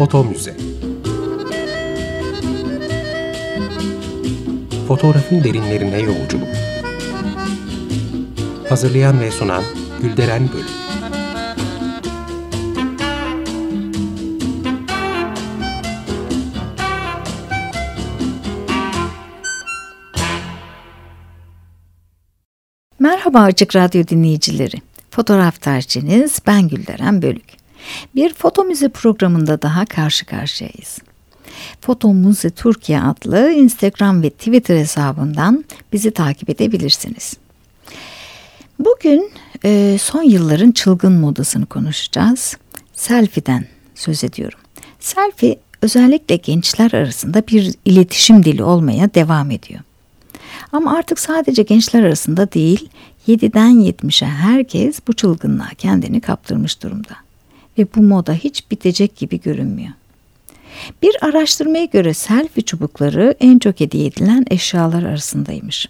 Foto Müze Fotoğrafın derinlerine yolculuk Hazırlayan ve sunan Gülderen Bölüm Merhaba Açık Radyo dinleyicileri. Fotoğraf tarihçiniz ben Gülderen Bölük. Bir foto müze programında daha karşı karşıyayız. Foto Müze Türkiye adlı Instagram ve Twitter hesabından bizi takip edebilirsiniz. Bugün e, son yılların çılgın modasını konuşacağız. Selfie'den söz ediyorum. Selfie özellikle gençler arasında bir iletişim dili olmaya devam ediyor. Ama artık sadece gençler arasında değil, 7'den 70'e herkes bu çılgınlığa kendini kaptırmış durumda. Ve bu moda hiç bitecek gibi görünmüyor. Bir araştırmaya göre selfie çubukları en çok hediye edilen eşyalar arasındaymış.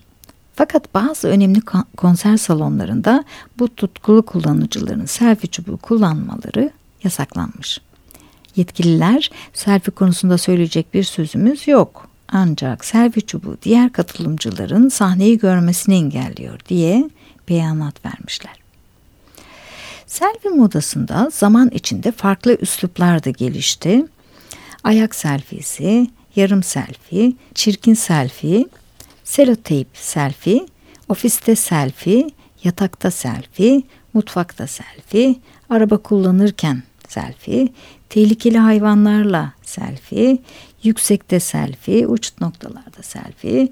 Fakat bazı önemli konser salonlarında bu tutkulu kullanıcıların selfie çubuğu kullanmaları yasaklanmış. Yetkililer selfie konusunda söyleyecek bir sözümüz yok ancak selfie çubuğu diğer katılımcıların sahneyi görmesini engelliyor diye beyanat vermişler. Selfie modasında zaman içinde farklı üsluplar da gelişti. Ayak selfiesi, yarım selfie, çirkin selfie, seloteyp selfie, ofiste selfie, yatakta selfie, mutfakta selfie, araba kullanırken selfie, tehlikeli hayvanlarla selfie, yüksekte selfie, uç noktalarda selfie,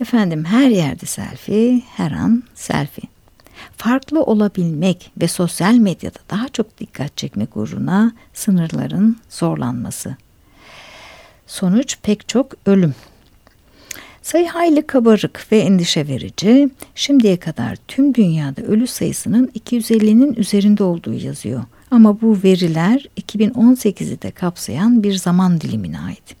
efendim her yerde selfie, her an selfie. Farklı olabilmek ve sosyal medyada daha çok dikkat çekmek uğruna sınırların zorlanması. Sonuç pek çok ölüm. Sayı hayli kabarık ve endişe verici. Şimdiye kadar tüm dünyada ölü sayısının 250'nin üzerinde olduğu yazıyor. Ama bu veriler 2018'i de kapsayan bir zaman dilimine ait.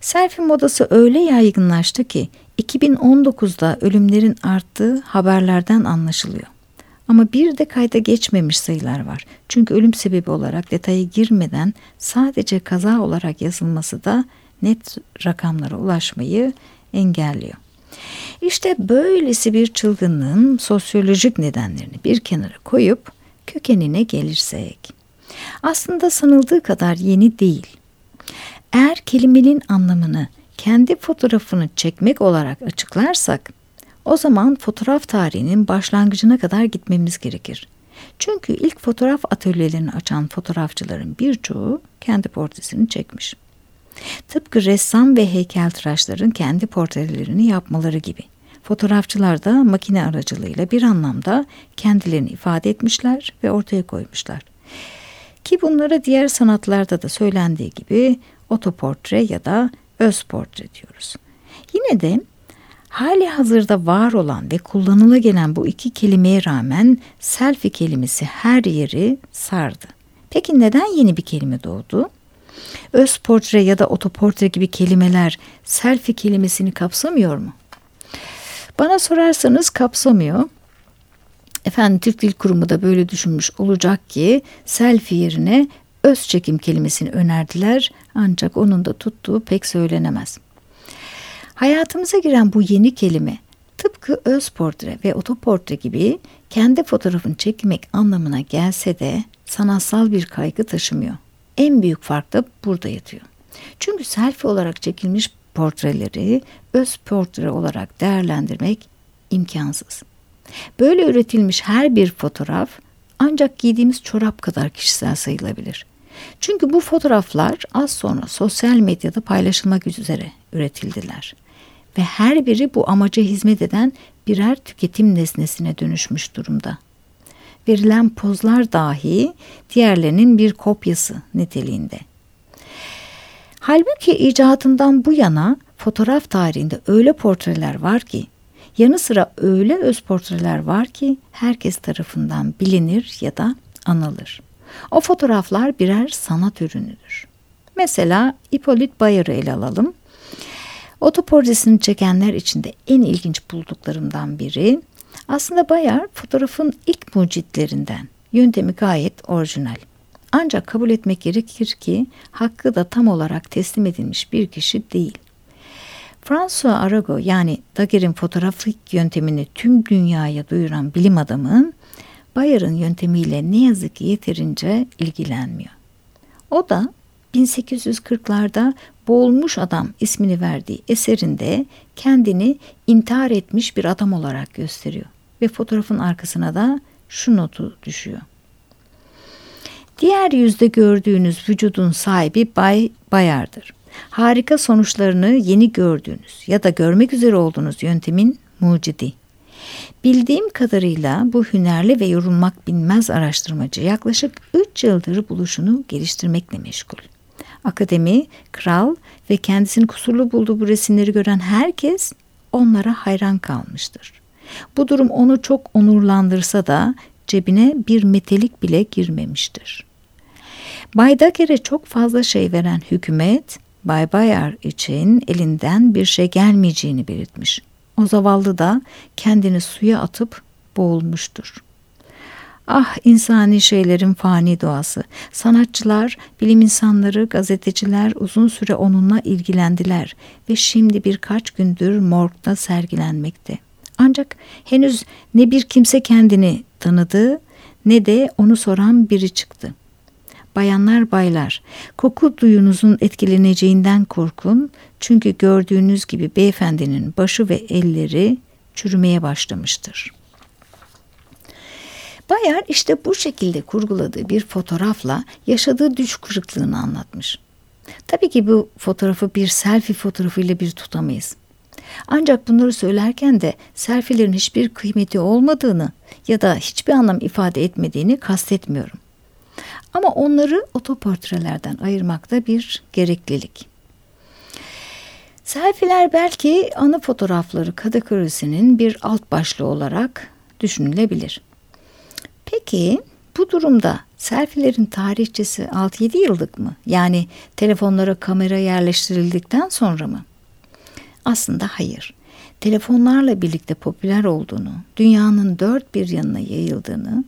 Selfie modası öyle yaygınlaştı ki 2019'da ölümlerin arttığı haberlerden anlaşılıyor. Ama bir de kayda geçmemiş sayılar var. Çünkü ölüm sebebi olarak detaya girmeden sadece kaza olarak yazılması da net rakamlara ulaşmayı engelliyor. İşte böylesi bir çılgınlığın sosyolojik nedenlerini bir kenara koyup kökenine gelirsek. Aslında sanıldığı kadar yeni değil. Eğer kelimenin anlamını kendi fotoğrafını çekmek olarak açıklarsak o zaman fotoğraf tarihinin başlangıcına kadar gitmemiz gerekir. Çünkü ilk fotoğraf atölyelerini açan fotoğrafçıların birçoğu kendi portresini çekmiş. Tıpkı ressam ve heykeltıraşların kendi portrelerini yapmaları gibi. Fotoğrafçılar da makine aracılığıyla bir anlamda kendilerini ifade etmişler ve ortaya koymuşlar. Ki bunlara diğer sanatlarda da söylendiği gibi otoportre ya da öz portre diyoruz. Yine de hali hazırda var olan ve kullanıla gelen bu iki kelimeye rağmen selfie kelimesi her yeri sardı. Peki neden yeni bir kelime doğdu? Öz portre ya da otoportre gibi kelimeler selfie kelimesini kapsamıyor mu? Bana sorarsanız kapsamıyor. Efendim Türk Dil Kurumu da böyle düşünmüş olacak ki selfie yerine öz çekim kelimesini önerdiler ancak onun da tuttuğu pek söylenemez. Hayatımıza giren bu yeni kelime tıpkı öz portre ve otoportre gibi kendi fotoğrafını çekmek anlamına gelse de sanatsal bir kaygı taşımıyor. En büyük fark da burada yatıyor. Çünkü selfie olarak çekilmiş portreleri öz portre olarak değerlendirmek imkansız. Böyle üretilmiş her bir fotoğraf ancak giydiğimiz çorap kadar kişisel sayılabilir. Çünkü bu fotoğraflar az sonra sosyal medyada paylaşılmak üzere üretildiler. Ve her biri bu amaca hizmet eden birer tüketim nesnesine dönüşmüş durumda. Verilen pozlar dahi diğerlerinin bir kopyası niteliğinde. Halbuki icatından bu yana fotoğraf tarihinde öyle portreler var ki, yanı sıra öyle öz portreler var ki herkes tarafından bilinir ya da anılır. O fotoğraflar birer sanat ürünüdür. Mesela Ipolit Bayar'ı ele alalım. Otoportresini çekenler içinde en ilginç bulduklarımdan biri aslında Bayar fotoğrafın ilk mucitlerinden. Yöntemi gayet orijinal. Ancak kabul etmek gerekir ki hakkı da tam olarak teslim edilmiş bir kişi değil. François Arago yani Daguerre'in fotoğrafik yöntemini tüm dünyaya duyuran bilim adamı Bayer'ın yöntemiyle ne yazık ki yeterince ilgilenmiyor. O da 1840'larda Boğulmuş Adam ismini verdiği eserinde kendini intihar etmiş bir adam olarak gösteriyor ve fotoğrafın arkasına da şu notu düşüyor. Diğer yüzde gördüğünüz vücudun sahibi Bay Bayar'dır. Harika sonuçlarını yeni gördüğünüz ya da görmek üzere olduğunuz yöntemin mucidi. Bildiğim kadarıyla bu hünerli ve yorulmak bilmez araştırmacı yaklaşık 3 yıldır buluşunu geliştirmekle meşgul. Akademi, kral ve kendisini kusurlu bulduğu bu resimleri gören herkes onlara hayran kalmıştır. Bu durum onu çok onurlandırsa da cebine bir metelik bile girmemiştir. Bay Dager'e çok fazla şey veren hükümet, Bay Bayar için elinden bir şey gelmeyeceğini belirtmiş. O zavallı da kendini suya atıp boğulmuştur. Ah insani şeylerin fani doğası. Sanatçılar, bilim insanları, gazeteciler uzun süre onunla ilgilendiler ve şimdi birkaç gündür morgda sergilenmekte. Ancak henüz ne bir kimse kendini tanıdı ne de onu soran biri çıktı. Bayanlar baylar, koku duyunuzun etkileneceğinden korkun çünkü gördüğünüz gibi beyefendinin başı ve elleri çürümeye başlamıştır. Bayar işte bu şekilde kurguladığı bir fotoğrafla yaşadığı düş kırıklığını anlatmış. Tabii ki bu fotoğrafı bir selfie fotoğrafıyla bir tutamayız. Ancak bunları söylerken de selfilerin hiçbir kıymeti olmadığını ya da hiçbir anlam ifade etmediğini kastetmiyorum. Ama onları otoportrelerden ayırmakta bir gereklilik. Selfiler belki anı fotoğrafları kategorisinin bir alt başlığı olarak düşünülebilir. Peki bu durumda selfilerin tarihçesi 6-7 yıllık mı? Yani telefonlara kamera yerleştirildikten sonra mı? Aslında hayır. Telefonlarla birlikte popüler olduğunu, dünyanın dört bir yanına yayıldığını,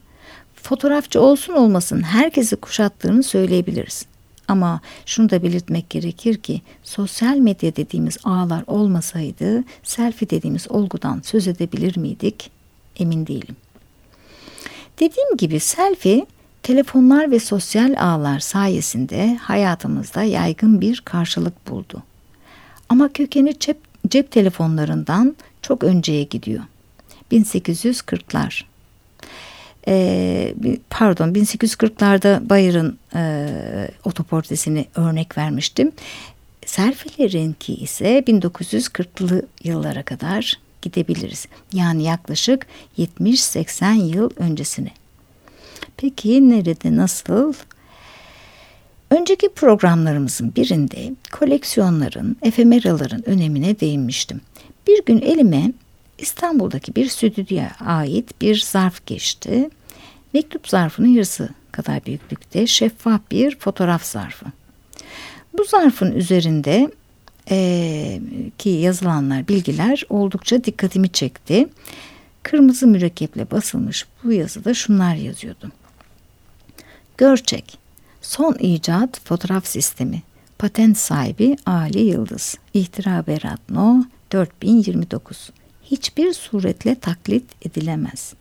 fotoğrafçı olsun olmasın herkesi kuşattığını söyleyebiliriz. Ama şunu da belirtmek gerekir ki sosyal medya dediğimiz ağlar olmasaydı selfie dediğimiz olgudan söz edebilir miydik? Emin değilim. Dediğim gibi selfie telefonlar ve sosyal ağlar sayesinde hayatımızda yaygın bir karşılık buldu. Ama kökeni cep, cep telefonlarından çok önceye gidiyor. 1840'lar. Ee, pardon 1840'larda Bayer'ın e, otoportresini örnek vermiştim. Selfie'lerinki ise 1940'lı yıllara kadar gidebiliriz. Yani yaklaşık 70-80 yıl öncesine. Peki nerede nasıl? Önceki programlarımızın birinde koleksiyonların, efemeraların önemine değinmiştim. Bir gün elime İstanbul'daki bir stüdyoya ait bir zarf geçti. Mektup zarfının yarısı kadar büyüklükte şeffaf bir fotoğraf zarfı. Bu zarfın üzerinde e, ki yazılanlar, bilgiler oldukça dikkatimi çekti. Kırmızı mürekkeple basılmış bu yazıda şunlar yazıyordu. Görçek, son icat fotoğraf sistemi, patent sahibi Ali Yıldız, İhtira Berat No 4029. Hiçbir suretle taklit edilemez.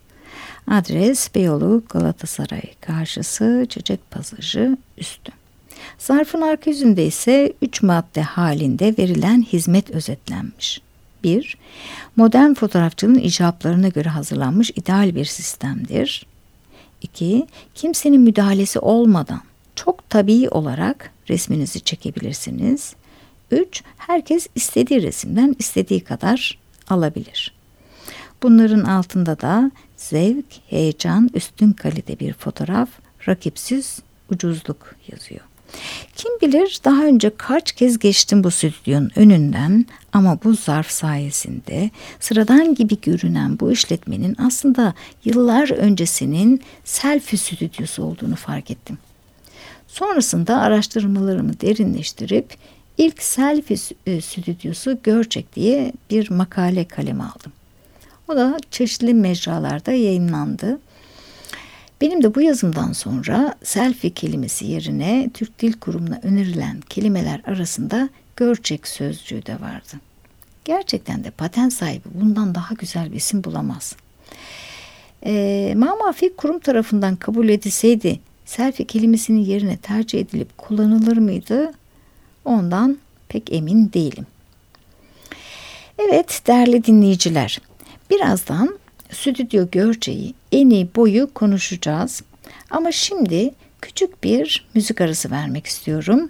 Adres Beyoğlu Galatasaray karşısı Çiçek Pasajı üstü. Zarfın arka yüzünde ise üç madde halinde verilen hizmet özetlenmiş. 1. Modern fotoğrafçının icaplarına göre hazırlanmış ideal bir sistemdir. 2. Kimsenin müdahalesi olmadan çok tabii olarak resminizi çekebilirsiniz. 3. Herkes istediği resimden istediği kadar alabilir. Bunların altında da zevk, heyecan, üstün kalite bir fotoğraf, rakipsiz ucuzluk yazıyor. Kim bilir daha önce kaç kez geçtim bu stüdyonun önünden ama bu zarf sayesinde sıradan gibi görünen bu işletmenin aslında yıllar öncesinin selfie stüdyosu olduğunu fark ettim. Sonrasında araştırmalarımı derinleştirip ilk selfie e, stüdyosu Görçek diye bir makale kaleme aldım. O da çeşitli mecralarda yayınlandı. Benim de bu yazımdan sonra selfie kelimesi yerine Türk Dil Kurumu'na önerilen kelimeler arasında görçek sözcüğü de vardı. Gerçekten de patent sahibi bundan daha güzel bir isim bulamaz. E, Mamafik kurum tarafından kabul edilseydi selfie kelimesinin yerine tercih edilip kullanılır mıydı? Ondan pek emin değilim. Evet değerli dinleyiciler, birazdan stüdyo görceği eni boyu konuşacağız. Ama şimdi küçük bir müzik arası vermek istiyorum.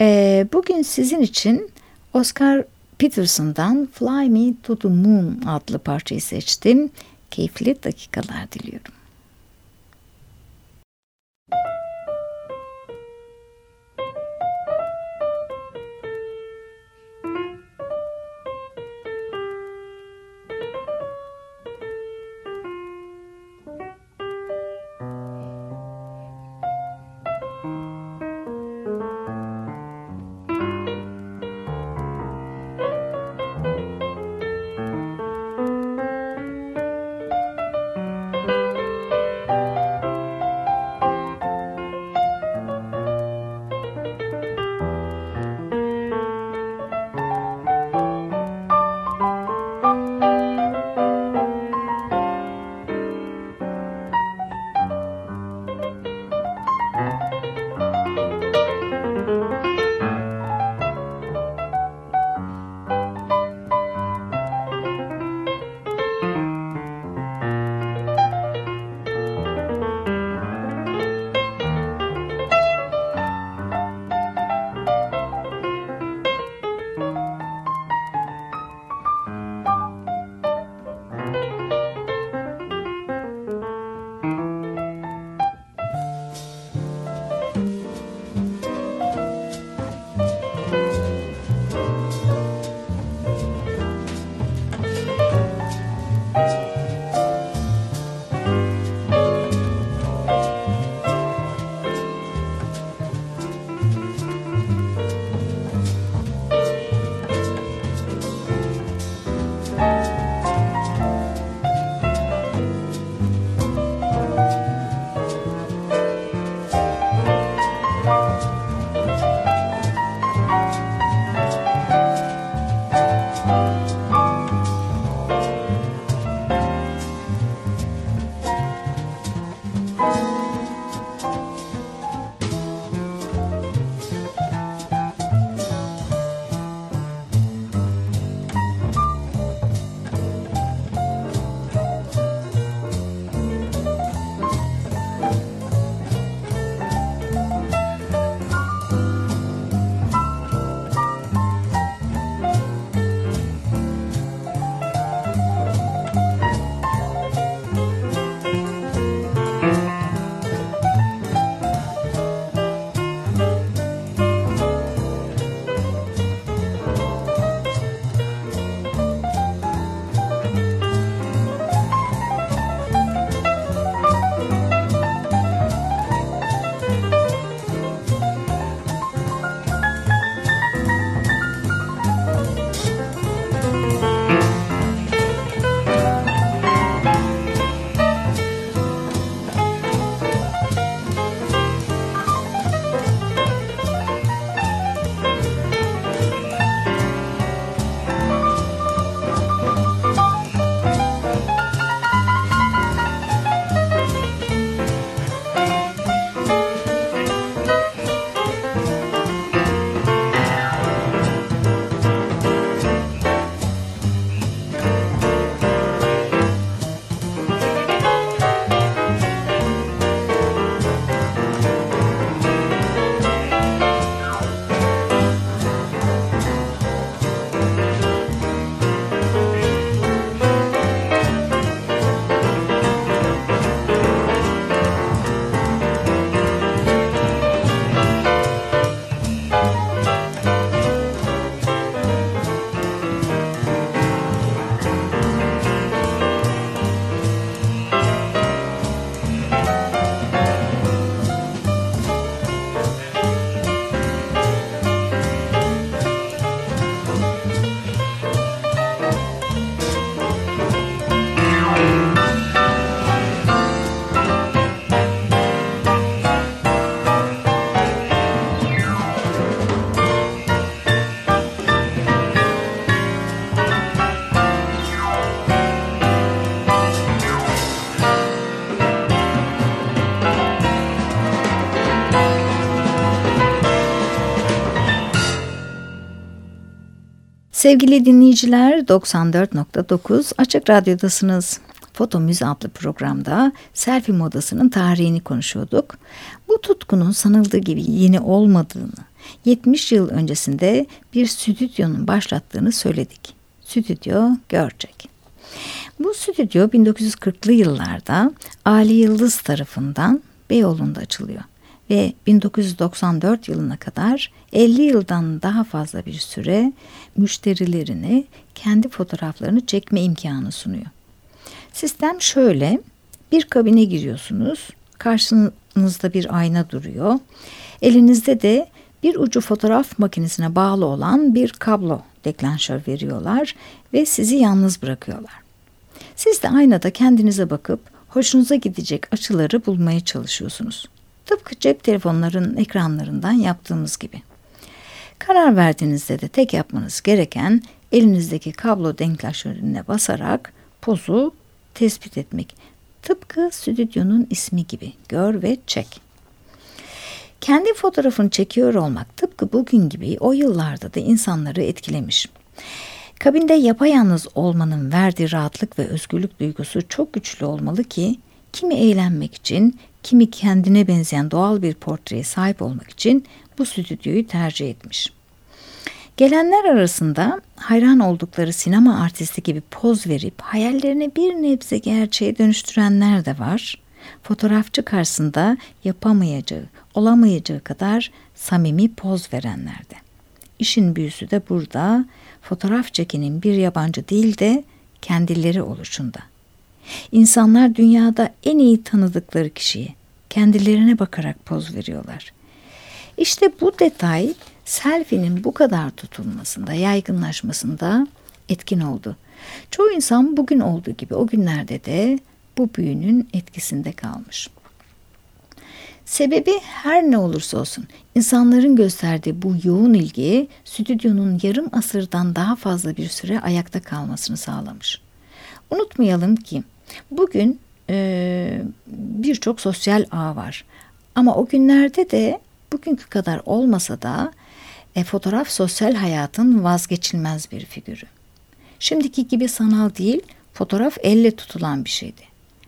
Ee, bugün sizin için Oscar Peterson'dan Fly Me to the Moon adlı parçayı seçtim. Keyifli dakikalar diliyorum. Sevgili dinleyiciler 94.9 Açık Radyo'dasınız. Foto Müze adlı programda selfie modasının tarihini konuşuyorduk. Bu tutkunun sanıldığı gibi yeni olmadığını, 70 yıl öncesinde bir stüdyonun başlattığını söyledik. Stüdyo Görcek. Bu stüdyo 1940'lı yıllarda Ali Yıldız tarafından Beyoğlu'nda açılıyor ve 1994 yılına kadar 50 yıldan daha fazla bir süre müşterilerine kendi fotoğraflarını çekme imkanı sunuyor. Sistem şöyle, bir kabine giriyorsunuz, karşınızda bir ayna duruyor, elinizde de bir ucu fotoğraf makinesine bağlı olan bir kablo deklanşör veriyorlar ve sizi yalnız bırakıyorlar. Siz de aynada kendinize bakıp hoşunuza gidecek açıları bulmaya çalışıyorsunuz. Tıpkı cep telefonlarının ekranlarından yaptığımız gibi. Karar verdiğinizde de tek yapmanız gereken elinizdeki kablo denklaşörüne basarak pozu tespit etmek. Tıpkı stüdyonun ismi gibi gör ve çek. Kendi fotoğrafını çekiyor olmak tıpkı bugün gibi o yıllarda da insanları etkilemiş. Kabinde yapayalnız olmanın verdiği rahatlık ve özgürlük duygusu çok güçlü olmalı ki kimi eğlenmek için, kimi kendine benzeyen doğal bir portreye sahip olmak için bu stüdyoyu tercih etmiş. Gelenler arasında hayran oldukları sinema artisti gibi poz verip hayallerini bir nebze gerçeğe dönüştürenler de var. Fotoğrafçı karşısında yapamayacağı, olamayacağı kadar samimi poz verenler de. İşin büyüsü de burada fotoğraf çekinin bir yabancı değil de kendileri oluşunda. İnsanlar dünyada en iyi tanıdıkları kişiye kendilerine bakarak poz veriyorlar. İşte bu detay selfie'nin bu kadar tutulmasında, yaygınlaşmasında etkin oldu. Çoğu insan bugün olduğu gibi o günlerde de bu büyünün etkisinde kalmış. Sebebi her ne olursa olsun insanların gösterdiği bu yoğun ilgi stüdyonun yarım asırdan daha fazla bir süre ayakta kalmasını sağlamış. Unutmayalım ki bugün e, birçok sosyal ağ var ama o günlerde de bugünkü kadar olmasa da e, fotoğraf sosyal hayatın vazgeçilmez bir figürü. Şimdiki gibi sanal değil, fotoğraf elle tutulan bir şeydi.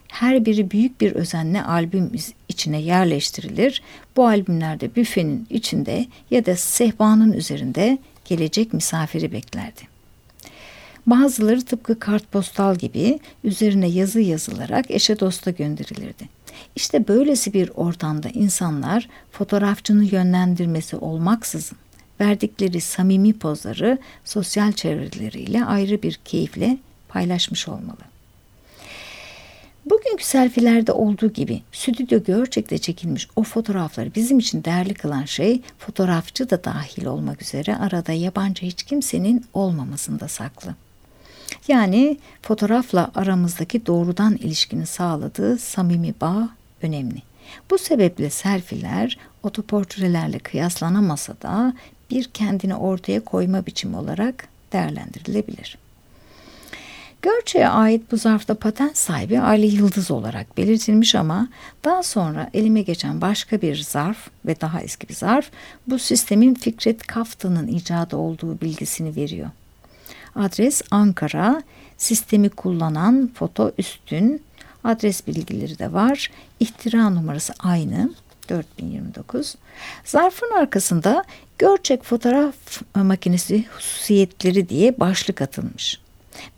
Her biri büyük bir özenle albüm içine yerleştirilir. Bu albümlerde büfenin içinde ya da sehpanın üzerinde gelecek misafiri beklerdi. Bazıları tıpkı kartpostal gibi üzerine yazı yazılarak eşe dosta gönderilirdi. İşte böylesi bir ortamda insanlar fotoğrafçının yönlendirmesi olmaksızın verdikleri samimi pozları sosyal çevreleriyle ayrı bir keyifle paylaşmış olmalı. Bugünkü selfilerde olduğu gibi stüdyo gerçekte çekilmiş o fotoğrafları bizim için değerli kılan şey fotoğrafçı da dahil olmak üzere arada yabancı hiç kimsenin olmamasında saklı. Yani fotoğrafla aramızdaki doğrudan ilişkini sağladığı samimi bağ önemli. Bu sebeple selfiler otoportrelerle kıyaslanamasa da bir kendini ortaya koyma biçimi olarak değerlendirilebilir. Görçe'ye ait bu zarfta patent sahibi Ali Yıldız olarak belirtilmiş ama daha sonra elime geçen başka bir zarf ve daha eski bir zarf bu sistemin Fikret Kaftan'ın icadı olduğu bilgisini veriyor. Adres Ankara, sistemi kullanan foto üstün, adres bilgileri de var. İhtira numarası aynı. 4029. Zarfın arkasında Görçek fotoğraf makinesi hususiyetleri diye başlık atılmış.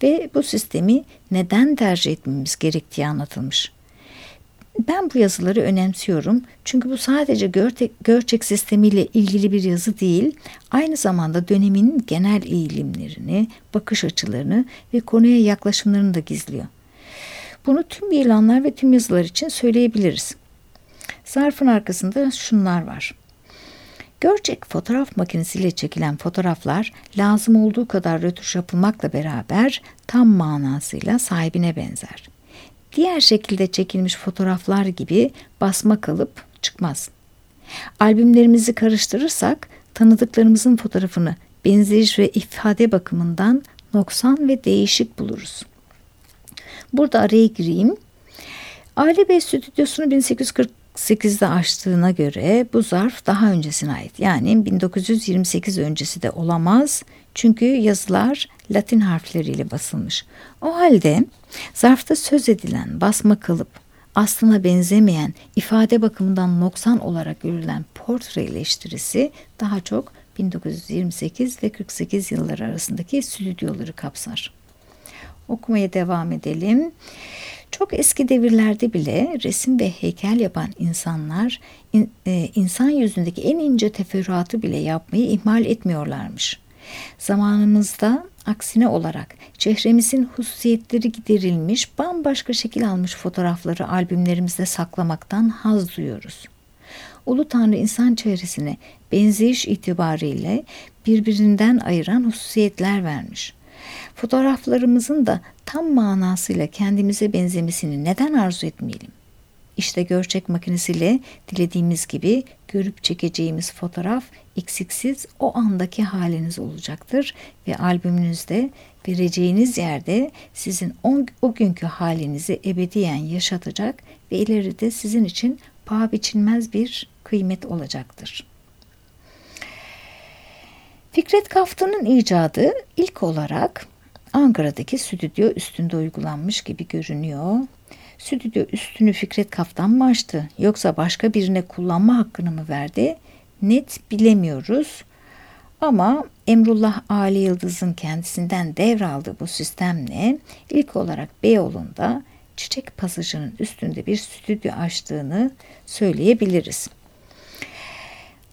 Ve bu sistemi neden tercih etmemiz gerektiği anlatılmış. Ben bu yazıları önemsiyorum çünkü bu sadece Görçek, Görçek sistemiyle ilgili bir yazı değil, aynı zamanda dönemin genel eğilimlerini, bakış açılarını ve konuya yaklaşımlarını da gizliyor. Bunu tüm ilanlar ve tüm yazılar için söyleyebiliriz. Zarfın arkasında şunlar var. Görçek fotoğraf makinesiyle çekilen fotoğraflar lazım olduğu kadar rötuş yapılmakla beraber tam manasıyla sahibine benzer. Diğer şekilde çekilmiş fotoğraflar gibi basma kalıp çıkmaz. Albümlerimizi karıştırırsak tanıdıklarımızın fotoğrafını benzeyiş ve ifade bakımından noksan ve değişik buluruz. Burada araya gireyim. Aile Bey stüdyosunu 1840 48'de açtığına göre bu zarf daha öncesine ait. Yani 1928 öncesi de olamaz. Çünkü yazılar Latin harfleriyle basılmış. O halde zarfta söz edilen basma kalıp aslına benzemeyen ifade bakımından noksan olarak görülen portre eleştirisi daha çok 1928 ve 48 yılları arasındaki stüdyoları kapsar. Okumaya devam edelim. Çok eski devirlerde bile resim ve heykel yapan insanlar in, e, insan yüzündeki en ince teferruatı bile yapmayı ihmal etmiyorlarmış. Zamanımızda aksine olarak çehremizin hususiyetleri giderilmiş, bambaşka şekil almış fotoğrafları albümlerimizde saklamaktan haz duyuyoruz. Ulu Tanrı insan çehresine benzeyiş itibariyle birbirinden ayıran hususiyetler vermiş. Fotoğraflarımızın da tam manasıyla kendimize benzemesini neden arzu etmeyelim? İşte görçek makinesiyle dilediğimiz gibi görüp çekeceğimiz fotoğraf eksiksiz o andaki haliniz olacaktır ve albümünüzde vereceğiniz yerde sizin o, o günkü halinizi ebediyen yaşatacak ve ileride sizin için paha biçilmez bir kıymet olacaktır. Fikret Kaftan'ın icadı ilk olarak Ankara'daki stüdyo üstünde uygulanmış gibi görünüyor. Stüdyo üstünü Fikret Kaftan mı açtı yoksa başka birine kullanma hakkını mı verdi? Net bilemiyoruz. Ama Emrullah Ali Yıldız'ın kendisinden devraldığı bu sistemle ilk olarak Beyoğlu'nda Çiçek Pasajı'nın üstünde bir stüdyo açtığını söyleyebiliriz.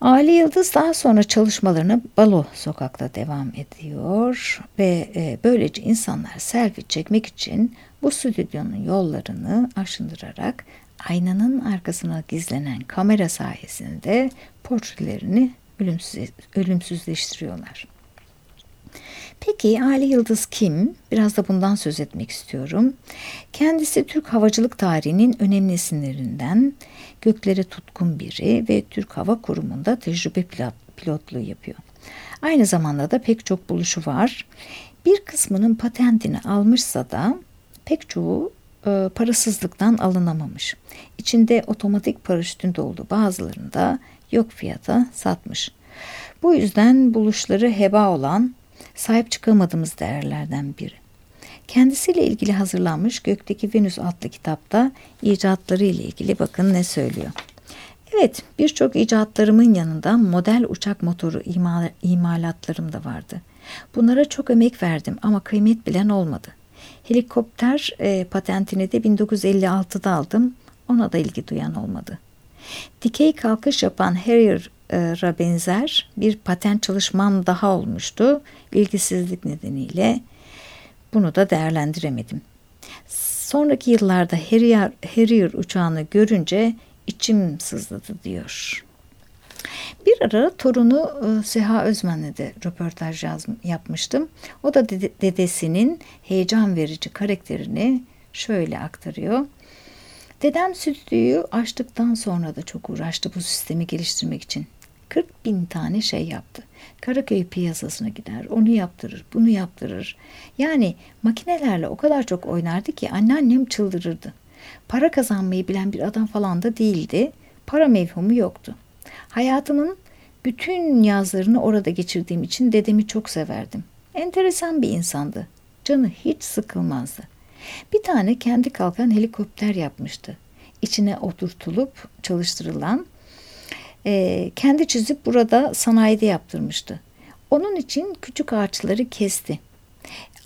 Ali Yıldız daha sonra çalışmalarını Balo sokakta devam ediyor ve e, böylece insanlar selfie çekmek için bu stüdyonun yollarını aşındırarak aynanın arkasına gizlenen kamera sayesinde portrelerini ölümsüz, ölümsüzleştiriyorlar. Peki Ali Yıldız kim? Biraz da bundan söz etmek istiyorum. Kendisi Türk havacılık tarihinin önemli isimlerinden göklere tutkun biri ve Türk Hava Kurumu'nda tecrübe pilot, pilotluğu yapıyor. Aynı zamanda da pek çok buluşu var. Bir kısmının patentini almışsa da pek çoğu e, parasızlıktan alınamamış. İçinde otomatik paraşütün de olduğu bazılarını da yok fiyata satmış. Bu yüzden buluşları heba olan sahip çıkamadığımız değerlerden biri. Kendisiyle ilgili hazırlanmış Gökteki Venüs adlı kitapta icatları ile ilgili bakın ne söylüyor. Evet birçok icatlarımın yanında model uçak motoru imal, imalatlarım da vardı. Bunlara çok emek verdim ama kıymet bilen olmadı. Helikopter e, patentini de 1956'da aldım. Ona da ilgi duyan olmadı. Dikey kalkış yapan Harrier'a benzer bir patent çalışmam daha olmuştu. İlgisizlik nedeniyle bunu da değerlendiremedim. Sonraki yıllarda Harrier, Harrier uçağını görünce içim sızladı diyor. Bir ara torunu e, Seha Özmen'le de röportaj yaz, yapmıştım. O da dede, dedesinin heyecan verici karakterini şöyle aktarıyor. Dedem stüdyoyu açtıktan sonra da çok uğraştı bu sistemi geliştirmek için. 40 bin tane şey yaptı. Karaköy piyasasına gider, onu yaptırır, bunu yaptırır. Yani makinelerle o kadar çok oynardı ki anneannem çıldırırdı. Para kazanmayı bilen bir adam falan da değildi. Para mevhumu yoktu. Hayatımın bütün yazlarını orada geçirdiğim için dedemi çok severdim. Enteresan bir insandı. Canı hiç sıkılmazdı. Bir tane kendi kalkan helikopter yapmıştı. İçine oturtulup çalıştırılan e, kendi çizip burada sanayide yaptırmıştı. Onun için küçük ağaçları kesti.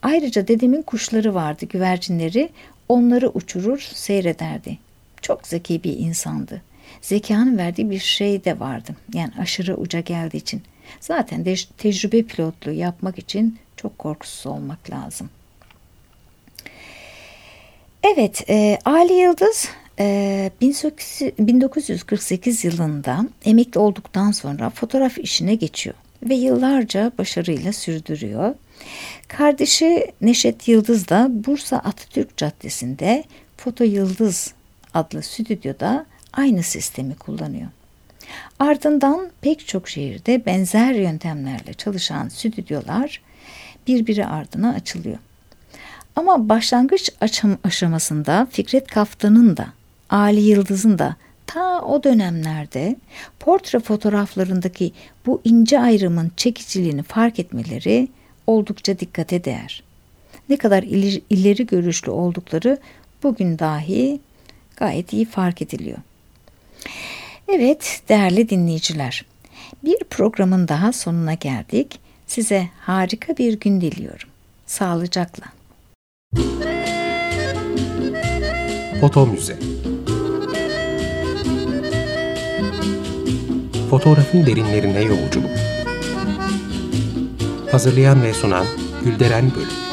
Ayrıca dedemin kuşları vardı, güvercinleri. Onları uçurur, seyrederdi. Çok zeki bir insandı. Zekanın verdiği bir şey de vardı. Yani aşırı uca geldiği için. Zaten de tecrübe pilotluğu yapmak için çok korkusuz olmak lazım. Evet, e, Ali Yıldız 1948 ee, yılında emekli olduktan sonra fotoğraf işine geçiyor ve yıllarca başarıyla sürdürüyor. Kardeşi Neşet Yıldız da Bursa Atatürk Caddesi'nde Foto Yıldız adlı stüdyoda aynı sistemi kullanıyor. Ardından pek çok şehirde benzer yöntemlerle çalışan stüdyolar birbiri ardına açılıyor. Ama başlangıç aşamasında Fikret Kaftan'ın da Ali Yıldız'ın da ta o dönemlerde portre fotoğraflarındaki bu ince ayrımın çekiciliğini fark etmeleri oldukça dikkate değer. Ne kadar ileri, ileri görüşlü oldukları bugün dahi gayet iyi fark ediliyor. Evet değerli dinleyiciler, bir programın daha sonuna geldik. Size harika bir gün diliyorum. Sağlıcakla. Foto Müze Fotoğrafın derinlerine yolculuk. Hazırlayan ve sunan Gülderen Bölüm